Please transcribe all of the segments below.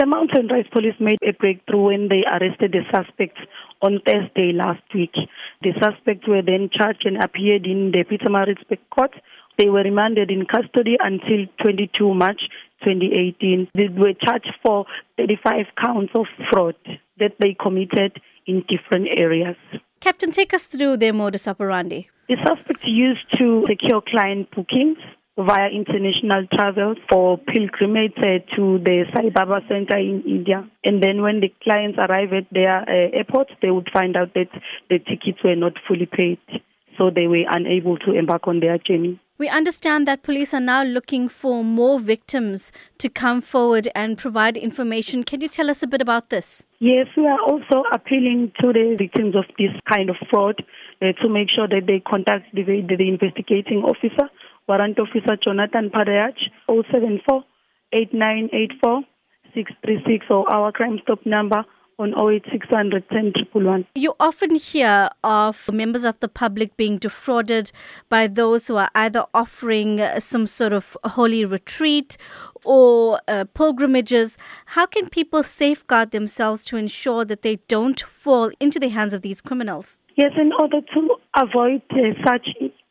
The Mountain Rise Police made a breakthrough when they arrested the suspects on Thursday last week. The suspects were then charged and appeared in the Pietermaritzburg court. They were remanded in custody until 22 March 2018. They were charged for 35 counts of fraud that they committed in different areas. Captain, take us through their modus operandi. The suspects used to secure client bookings via international travel for pilgrimage uh, to the Sai Baba Center in India. And then when the clients arrive at their uh, airports, they would find out that the tickets were not fully paid. So they were unable to embark on their journey. We understand that police are now looking for more victims to come forward and provide information. Can you tell us a bit about this? Yes, we are also appealing to the victims of this kind of fraud uh, to make sure that they contact the, the investigating officer Warrant Officer Jonathan Padayach, 074 8984 636 or our Crime Stop number on 08600 You often hear of members of the public being defrauded by those who are either offering some sort of holy retreat or uh, pilgrimages. How can people safeguard themselves to ensure that they don't fall into the hands of these criminals? Yes, in order to avoid uh, such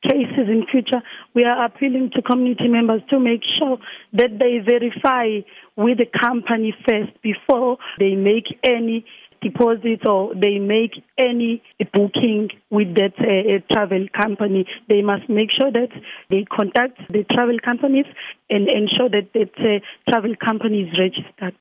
cases in future, we are appealing to community members to make sure that they verify with the company first before they make any deposit or they make any booking with that uh, travel company. They must make sure that they contact the travel companies and ensure that that uh, travel company is registered.